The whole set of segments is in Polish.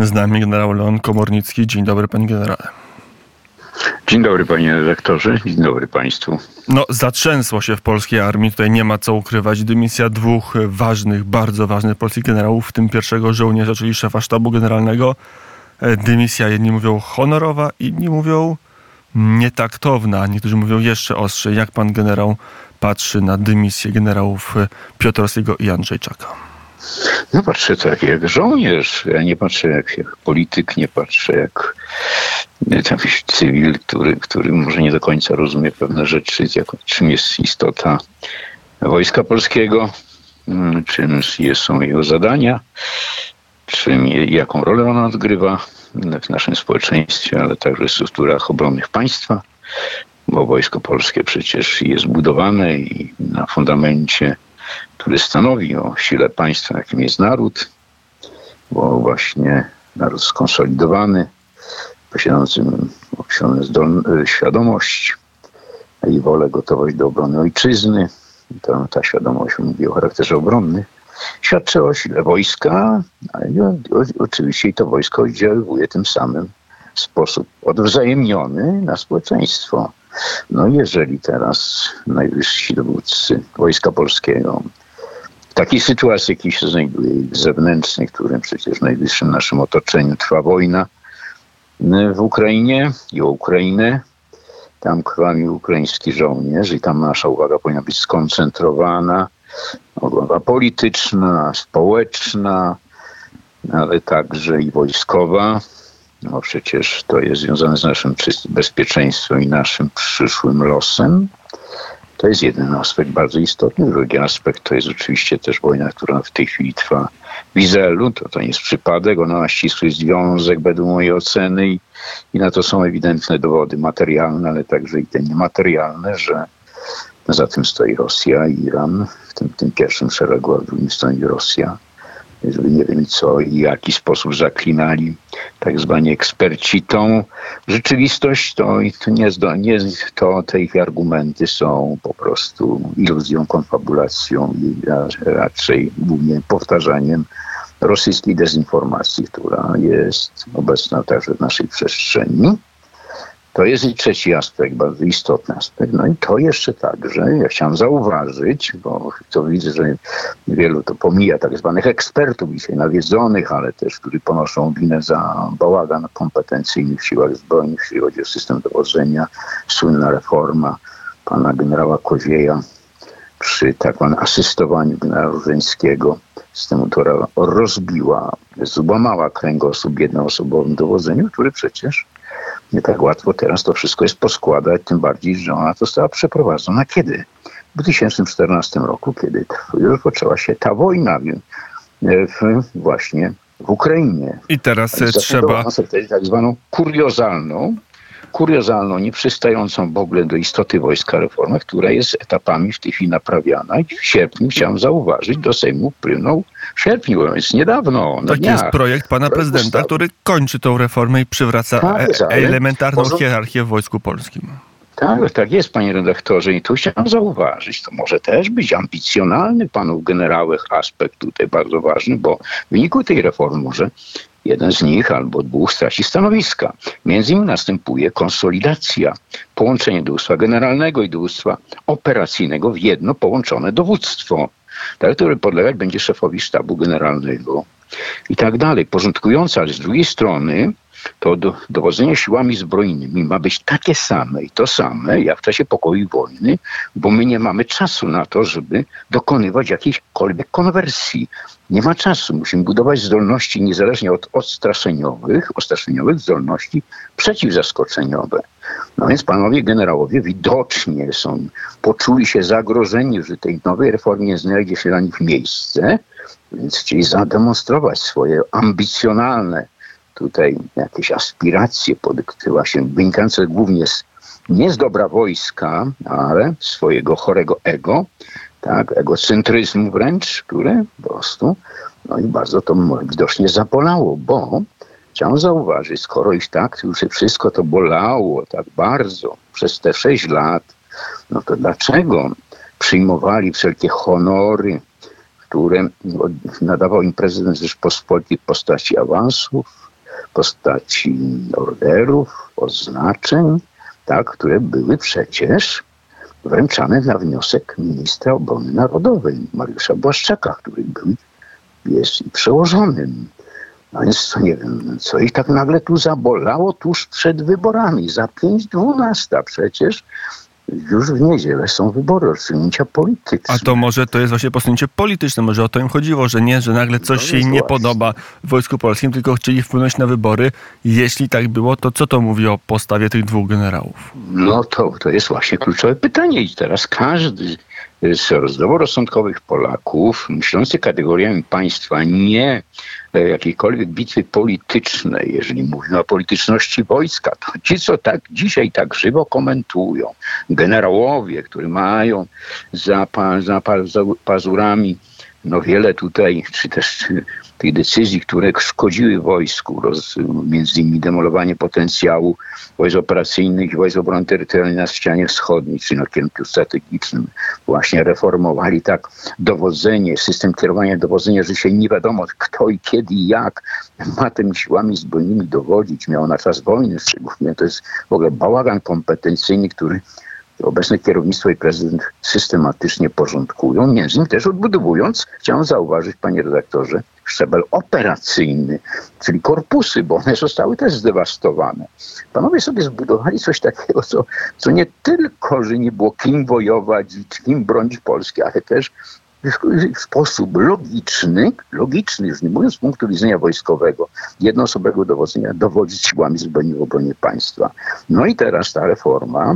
Z nami generał Leon Komornicki. Dzień dobry, panie generale. Dzień dobry panie redaktorze, dzień dobry państwu. No, zatrzęsło się w polskiej armii, tutaj nie ma co ukrywać. Dymisja dwóch ważnych, bardzo ważnych polskich generałów, w tym pierwszego żołnierza, czyli szefa sztabu generalnego. E, dymisja, jedni mówią honorowa, inni mówią nietaktowna. Niektórzy mówią jeszcze ostrzej. Jak pan generał patrzy na dymisję generałów Piotrowskiego i Andrzejczaka? No patrzę tak jak żołnierz, ja nie patrzę jak, jak polityk, nie patrzę jak jakiś cywil, który, który może nie do końca rozumie pewne rzeczy, jak, czym jest istota Wojska Polskiego, mm, czym są jego zadania, czym, jaką rolę ona odgrywa w naszym społeczeństwie, ale także w strukturach obronnych państwa, bo Wojsko Polskie przecież jest budowane i na fundamencie który stanowi o sile państwa, jakim jest naród, bo właśnie naród skonsolidowany, posiadający określoną świadomość i wolę, gotowość do obrony ojczyzny, to, ta świadomość mówi o charakterze obronnym, świadczy o sile wojska, ale oczywiście to wojsko oddziaływuje tym samym w sposób odwzajemniony na społeczeństwo. No jeżeli teraz najwyżsi dowódcy Wojska Polskiego w takiej sytuacji, jakiej się znajduje, zewnętrznej, w którym przecież w najwyższym naszym otoczeniu trwa wojna w Ukrainie i o Ukrainę, tam krwawi ukraiński żołnierz i tam nasza uwaga powinna być skoncentrowana, uwaga polityczna, społeczna, ale także i wojskowa. No przecież to jest związane z naszym bezpieczeństwem i naszym przyszłym losem. To jest jeden aspekt bardzo istotny. Drugi aspekt to jest oczywiście też wojna, która w tej chwili trwa w Izraelu. To, to nie jest przypadek, ona ma ścisły związek według mojej oceny i, i na to są ewidentne dowody materialne, ale także i te niematerialne, że za tym stoi Rosja i Iran, w tym, tym pierwszym szeregu, a w drugim stoi Rosja nie wiem co i jaki sposób zaklinali tak zwani eksperci tą rzeczywistość, to, to, nie, nie, to te ich argumenty są po prostu iluzją, konfabulacją i raczej głównie powtarzaniem rosyjskiej dezinformacji, która jest obecna także w naszej przestrzeni. To jest i trzeci aspekt, bardzo istotny aspekt. No i to jeszcze także, ja chciałem zauważyć, bo to widzę, że wielu to pomija tak zwanych ekspertów dzisiaj nawiedzonych, ale też, którzy ponoszą winę za bałagan kompetencyjny w siłach zbrojnych, jeśli chodzi o system dowodzenia, słynna reforma pana generała Kozieja przy tak zwanym asystowaniu generała Żeńskiego systemu, która rozbiła, złamała kręgosłup jednoosobowym dowodzeniu, który przecież nie tak łatwo teraz to wszystko jest poskładać, tym bardziej, że ona została przeprowadzona kiedy? W 2014 roku, kiedy już poczęła się ta wojna w, właśnie w Ukrainie. I teraz trzeba... Tak zwaną kuriozalną, kuriozalną, nieprzystającą w ogóle do istoty wojska reformę, która jest etapami w tej chwili naprawiana i w sierpniu chciałem zauważyć, do Sejmu wpłynął w sierpniu, więc niedawno. Taki jest projekt pana prezydenta, który kończy tą reformę i przywraca tak, e elementarną hierarchię w Wojsku Polskim. Tak, tak jest, panie redaktorze. I tu chciałem zauważyć, to może też być ambicjonalny panów generałych aspekt tutaj bardzo ważny, bo w wyniku tej reformy może jeden z nich albo dwóch straci stanowiska. Między innymi następuje konsolidacja, połączenie dowództwa generalnego i dowództwa operacyjnego w jedno połączone dowództwo, tak, które podlegać będzie szefowi sztabu generalnego i tak dalej. Porządkujące, ale z drugiej strony to do, dowodzenie siłami zbrojnymi ma być takie same i to same jak w czasie pokoju i wojny, bo my nie mamy czasu na to, żeby dokonywać jakiejkolwiek konwersji. Nie ma czasu. Musimy budować zdolności niezależnie od odstraszeniowych, odstraszeniowych zdolności przeciwzaskoczeniowe. No więc panowie generałowie widocznie są, poczuli się zagrożeni, że tej nowej reformie nie znajdzie się dla nich miejsce, więc chcieli zademonstrować swoje ambicjonalne tutaj jakieś aspiracje podyktyła się, wynikające głównie z, nie z dobra wojska, ale swojego chorego ego, tak, egocentryzmu wręcz, które po prostu, no i bardzo to widocznie zabolało, bo chciałem zauważyć, skoro już tak już wszystko to bolało tak bardzo przez te sześć lat, no to dlaczego przyjmowali wszelkie honory, które nadawał im prezydent Rzeczpospolitej w postaci awansów, postaci orderów, oznaczeń, tak, które były przecież wręczane na wniosek ministra obrony narodowej Mariusza Błaszczaka, który był, jest przełożonym. No więc nie wiem, co ich tak nagle tu zabolało tuż przed wyborami, za 5.12 przecież już w niedzielę są wybory, rozstrzygnięcia polityczne. A to może to jest właśnie posunięcie polityczne, może o to im chodziło, że nie, że nagle coś no się im nie podoba w Wojsku Polskim, tylko chcieli wpłynąć na wybory. Jeśli tak było, to co to mówi o postawie tych dwóch generałów? No to, to jest właśnie kluczowe pytanie i teraz każdy z zdroworozsądkowych Polaków, myślący kategoriami państwa, nie e, jakiejkolwiek bitwy politycznej, jeżeli mówimy o polityczności wojska, to ci, co tak dzisiaj tak żywo komentują, generałowie, którzy mają za, za pazurami no wiele tutaj, czy też tych decyzji, które szkodziły wojsku, roz, między innymi demolowanie potencjału wojsk operacyjnych i wojsk obrony terytorialnej na ścianie wschodniej, czy na kierunku strategicznym. Właśnie reformowali tak dowodzenie, system kierowania dowodzenia, że się nie wiadomo kto i kiedy i jak ma tymi siłami zbrojnymi dowodzić. Miało na czas wojny szczególnie. To jest w ogóle bałagan kompetencyjny, który obecne kierownictwo i prezydent systematycznie porządkują, między innymi też odbudowując, chciałem zauważyć, panie redaktorze, szczebel operacyjny, czyli korpusy, bo one zostały też zdewastowane. Panowie sobie zbudowali coś takiego, co, co nie tylko, że nie było kim wojować, kim bronić Polski, ale też w sposób logiczny, logiczny, już nie mówiąc z punktu widzenia wojskowego, jednoosobowego dowodzenia, dowodzić siłami zbrojnymi w obronie państwa. No i teraz ta reforma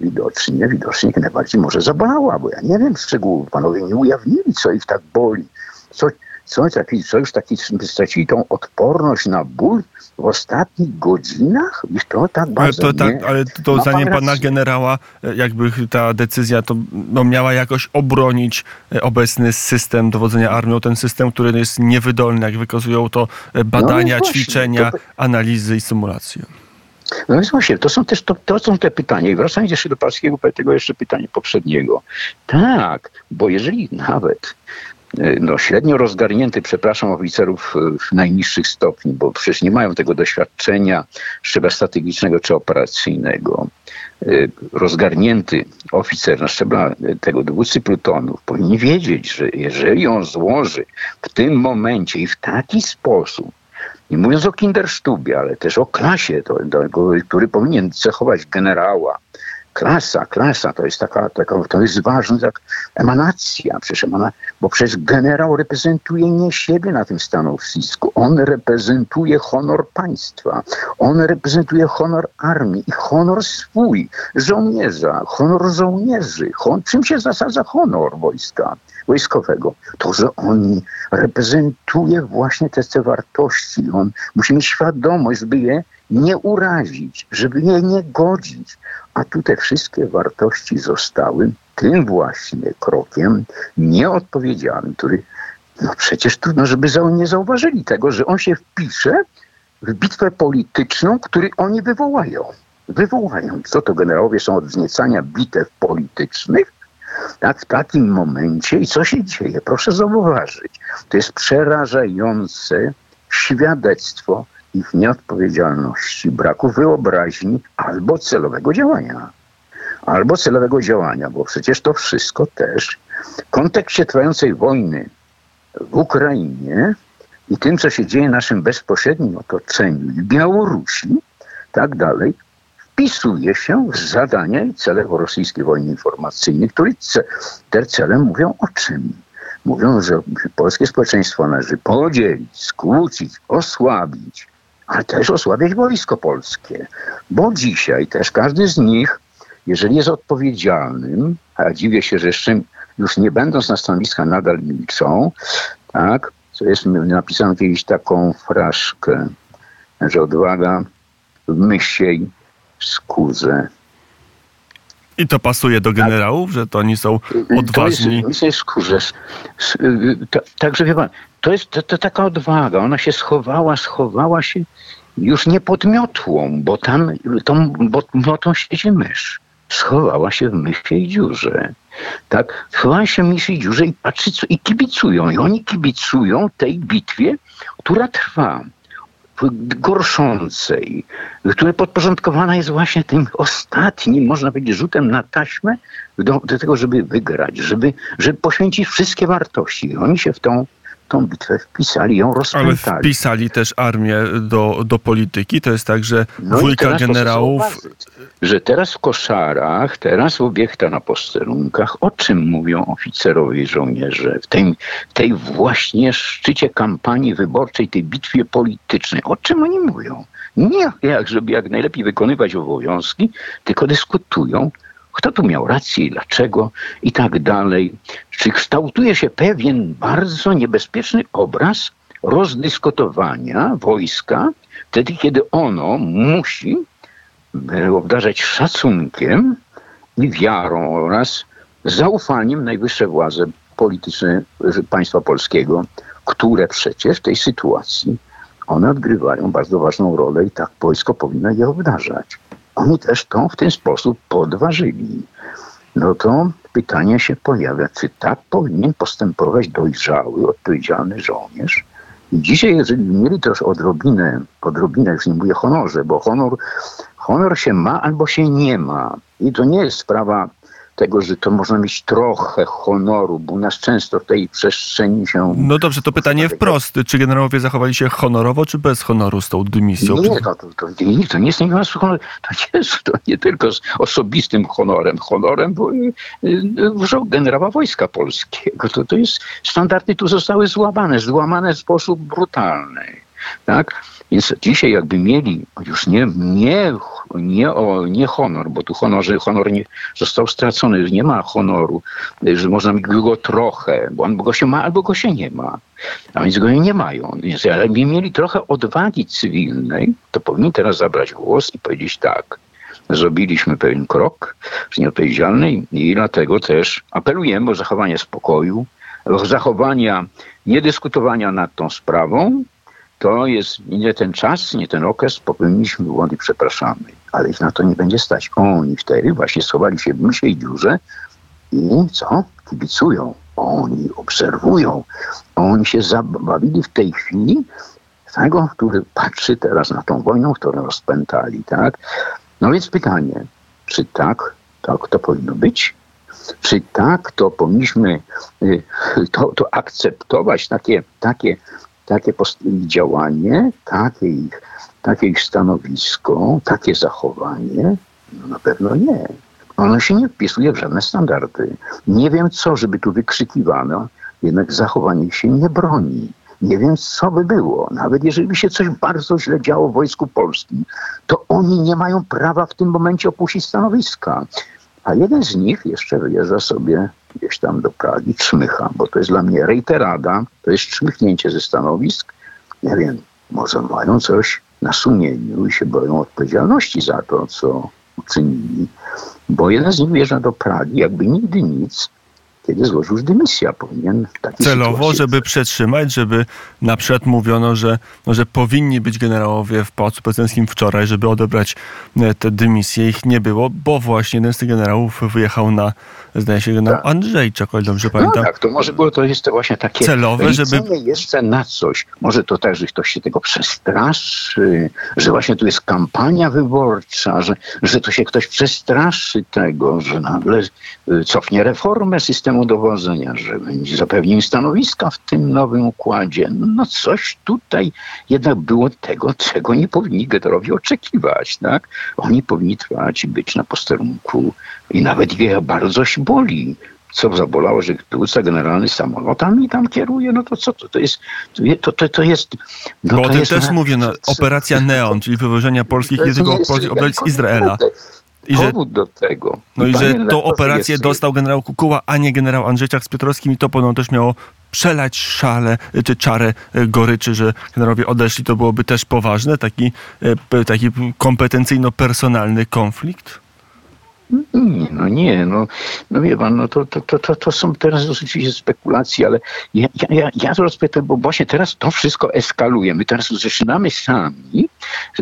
widocznie, widocznie jak najbardziej może zabolała, bo ja nie wiem szczegółów. Panowie nie ujawnili, co ich tak boli. Co, co, taki, co już taki stracili tą odporność na ból w ostatnich godzinach? I to tak bardzo ale to, tak, ale to zdaniem pana generała, e, jakby ta decyzja to no, miała jakoś obronić e, obecny system dowodzenia armią, ten system, który jest niewydolny, jak wykazują to e, badania, no, właśnie, ćwiczenia, to... analizy i symulacje. No więc właśnie, to są też to, to są te pytania. I wracając jeszcze do polskiego, tego jeszcze pytania poprzedniego. Tak, bo jeżeli nawet e, no, średnio rozgarnięty, przepraszam, oficerów e, w najniższych stopni, bo przecież nie mają tego doświadczenia szczebla strategicznego czy operacyjnego. E, rozgarnięty oficer na szczebla tego dowódcy plutonów powinien wiedzieć, że jeżeli on złoży w tym momencie i w taki sposób nie mówiąc o kindersztubie, ale też o klasie, to, to, który powinien cechować generała. Klasa, klasa to jest taka, taka to jest ważna tak, emanacja, przecież emana, bo przecież generał reprezentuje nie siebie na tym stanowisku, on reprezentuje honor państwa, on reprezentuje honor armii i honor swój, żołnierza, honor żołnierzy. Hon, czym się zasadza honor wojska? Wojskowego. To, że on reprezentuje właśnie te, te wartości. On musi mieć świadomość, żeby je nie urazić, żeby je nie godzić. A tu te wszystkie wartości zostały tym właśnie krokiem nieodpowiedzialnym, który no przecież trudno, żeby nie zauważyli tego, że on się wpisze w bitwę polityczną, który oni wywołają. Wywołają. Co to generałowie są od wzniecania bitew politycznych, tak, w takim momencie i co się dzieje? Proszę zauważyć, to jest przerażające świadectwo ich nieodpowiedzialności, braku wyobraźni albo celowego działania. Albo celowego działania, bo przecież to wszystko też w kontekście trwającej wojny w Ukrainie i tym, co się dzieje w naszym bezpośrednim otoczeniu, w Białorusi, tak dalej, wpisuje się w zadania i cele rosyjskiej wojny informacyjnej, które te cele mówią o czym? Mówią, że polskie społeczeństwo należy podzielić, skłócić, osłabić, ale też osłabiać wojsko polskie. Bo dzisiaj też każdy z nich, jeżeli jest odpowiedzialnym, a dziwię się, że jeszcze już nie będąc na stanowiskach nadal milczą, tak, co jest napisane kiedyś taką fraszkę, że odwaga myśli skórze. I to pasuje do generałów, że to oni są odważni? To jest, jest skórze. Także to jest to, to taka odwaga. Ona się schowała, schowała się już nie pod miotłą, bo tam tą, pod miotłą siedzi mysz. Schowała się w mysiej dziurze. Tak, schowała się w mysiej dziurze i patrzy, co, i kibicują. I oni kibicują tej bitwie, która trwa gorszącej, która podporządkowana jest właśnie tym ostatnim, można powiedzieć, rzutem na taśmę do, do tego, żeby wygrać, żeby, żeby poświęcić wszystkie wartości. Oni się w tą tą bitwę wpisali, ją rozpętali. Ale wpisali też armię do, do polityki. To jest tak, że no dwójka generałów... że teraz w koszarach, teraz w obiektach na posterunkach, o czym mówią oficerowie i żołnierze w tej, w tej właśnie szczycie kampanii wyborczej, tej bitwie politycznej, o czym oni mówią? Nie jak, żeby jak najlepiej wykonywać obowiązki, tylko dyskutują kto tu miał rację i dlaczego i tak dalej. Czy kształtuje się pewien bardzo niebezpieczny obraz rozdyskutowania wojska wtedy, kiedy ono musi obdarzać szacunkiem i wiarą oraz zaufaniem najwyższe władze polityczne państwa polskiego, które przecież w tej sytuacji one odgrywają bardzo ważną rolę i tak wojsko powinno je obdarzać oni też to w ten sposób podważyli. No to pytanie się pojawia, czy tak powinien postępować dojrzały, odpowiedzialny żołnierz? I dzisiaj, jeżeli mieli też odrobinę, odrobinę, już nie mówię honorze, bo honor, honor się ma albo się nie ma. I to nie jest sprawa tego, że to można mieć trochę honoru, bo u nas często w tej przestrzeni się... No dobrze, to pytanie wprost. Czy generałowie zachowali się honorowo, czy bez honoru z tą dymisją? Nie, to, to, to, nie, to nie jest nie honor, to jest to nie tylko z osobistym honorem, honorem bo, y, y, generała Wojska Polskiego. To, to jest, standardy tu zostały złamane, złamane w sposób brutalny. Tak? Więc dzisiaj jakby mieli już nie, nie, nie, o, nie honor, bo tu honorze, honor nie, został stracony, nie ma honoru, że można mieć go trochę, bo on go się ma albo go się nie ma. A więc go nie mają. Więc jakby mieli trochę odwagi cywilnej, to powinni teraz zabrać głos i powiedzieć tak. Zrobiliśmy pewien krok nieodpowiedzialny i dlatego też apelujemy o zachowanie spokoju, zachowania niedyskutowania nad tą sprawą, to jest nie ten czas, nie ten okres, popełniliśmy błąd i przepraszamy. Ale ich na to nie będzie stać. Oni wtedy właśnie schowali się w mysiej dziurze i co? Kibicują. Oni obserwują. Oni się zabawili w tej chwili tego, który patrzy teraz na tą wojną, którą rozpętali, tak? No więc pytanie, czy tak, tak to powinno być? Czy tak to powinniśmy y, to, to akceptować, takie, takie takie działanie, takie ich, takie ich stanowisko, takie zachowanie? No na pewno nie. Ono się nie wpisuje w żadne standardy. Nie wiem co, żeby tu wykrzykiwano, jednak zachowanie się nie broni. Nie wiem, co by było. Nawet jeżeli by się coś bardzo źle działo w Wojsku Polskim, to oni nie mają prawa w tym momencie opuścić stanowiska. A jeden z nich jeszcze wyjeżdża sobie gdzieś tam do Pragi, czmycha, bo to jest dla mnie rejterada, to jest czmychnięcie ze stanowisk. Nie wiem, może mają coś na sumieniu i się boją odpowiedzialności za to, co uczynili. Bo jeden z nich wjeżdża do Pragi, jakby nigdy nic, kiedy złożył już dymisję, powinien Celowo, żeby przetrzymać, żeby na przykład mówiono, że, no, że powinni być generałowie w Pałacu Prezydenckim wczoraj, żeby odebrać e, te dymisje. Ich nie było, bo właśnie jeden z tych generałów wyjechał na, zdaje się, generał tak. Andrzejczak, o dobrze pamiętam. No tak, to może było to jeszcze właśnie takie celowe, żeby jeszcze na coś. Może to tak, że ktoś się tego przestraszy, że właśnie tu jest kampania wyborcza, że, że to się ktoś przestraszy tego, że nagle e, cofnie reformę systemu dowodzenia, że będzie zapewnił stanowiska w tym nowym układzie. No coś tutaj jednak było tego, czego nie powinni generowie oczekiwać. Tak? Oni powinni trwać i być na posterunku i nawet ich bardzo się boli co zabolało, że dowódca generalny samolotami tam kieruje, no to co to, to jest? To, to, to jest no Bo o tym jest, też mówię, no, operacja Neon, czyli wywożenia polskich nie tylko z Izraela. I że, do tego. No i, i że tą operację jest... dostał generał Kukuła, a nie generał Andrzejczak z Piotrowskim i to podobno też miało przelać szale, czy czarę e, goryczy, że generałowie odeszli, to byłoby też poważne, taki, e, taki kompetencyjno-personalny konflikt? Nie, no nie, no, no wie pan, no to, to, to, to są teraz oczywiście spekulacje, ale ja, ja, ja rozpytam, bo właśnie teraz to wszystko eskaluje. My teraz zaczynamy sami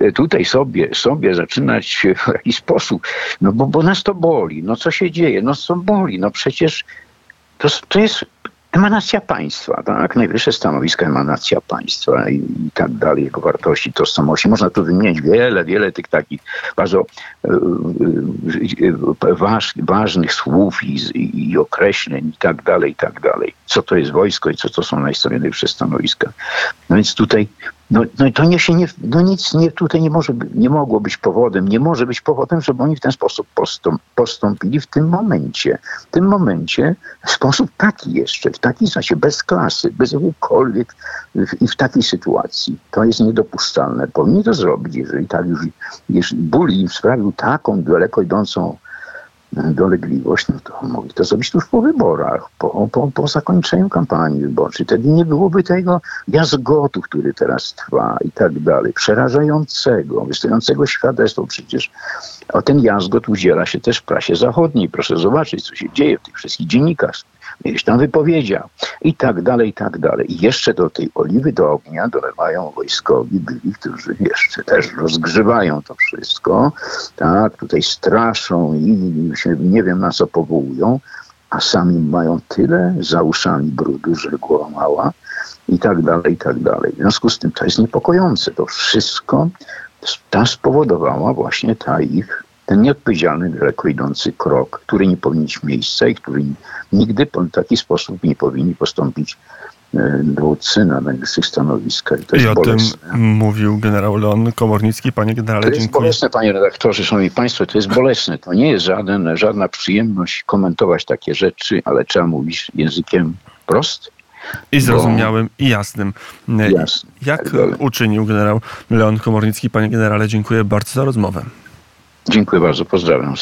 e, tutaj sobie, sobie zaczynać w jakiś sposób, no bo, bo nas to boli, no co się dzieje, no co boli, no przecież to, to jest emanacja państwa, tak? Najwyższe stanowiska, emanacja państwa i, i tak dalej, jego wartości, tożsamości. Można tu wymienić wiele, wiele tych takich bardzo e, e, waż, ważnych słów i, i, i określeń i tak dalej, i tak dalej. Co to jest wojsko i co to są najwyższe stanowiska. No więc tutaj no, no to nie się nie, no nic nie, tutaj nie, może, nie mogło być powodem, nie może być powodem, żeby oni w ten sposób postąp, postąpili w tym momencie. W tym momencie w sposób taki jeszcze, w takiej sensie, bez klasy, bez jakiegokolwiek i w takiej sytuacji. To jest niedopuszczalne. Powinni to zrobić, jeżeli tak już, jeżeli ból im sprawił taką daleko idącą dolegliwość, no to mogli to zrobić tuż po wyborach, po, po, po zakończeniu kampanii wyborczej. Wtedy nie byłoby tego jazgotu, który teraz trwa i tak dalej, przerażającego, wystawiającego świadectwo przecież. O ten jazgot udziela się też w prasie zachodniej. Proszę zobaczyć, co się dzieje w tych wszystkich dziennikach, jakieś tam wypowiedział i tak dalej, i tak dalej. I jeszcze do tej oliwy do ognia dolewają wojskowi byli, którzy jeszcze też rozgrzewają to wszystko, tak, tutaj straszą i się nie wiem na co powołują, a sami mają tyle za uszami brudu, że głowa mała i tak dalej, i tak dalej. W związku z tym to jest niepokojące. To wszystko ta spowodowała właśnie ta ich ten nieodpowiedzialny, daleko idący krok, który nie powinien mieć miejsca i który nigdy w taki sposób nie powinni postąpić e, dowódcy na najwyższych stanowiskach. I, to jest I o bolesne. tym mówił generał Leon Komornicki. Panie generale, To jest dziękuję. bolesne, panie redaktorze, szanowni państwo, to jest bolesne. To nie jest żaden, żadna przyjemność komentować takie rzeczy, ale trzeba mówić językiem prostym. I zrozumiałym, i jasnym. Jasne. Jak Tak uczynił generał Leon Komornicki? Panie generale, dziękuję bardzo za rozmowę. Dziękuję bardzo, pozdrawiam serdecznie.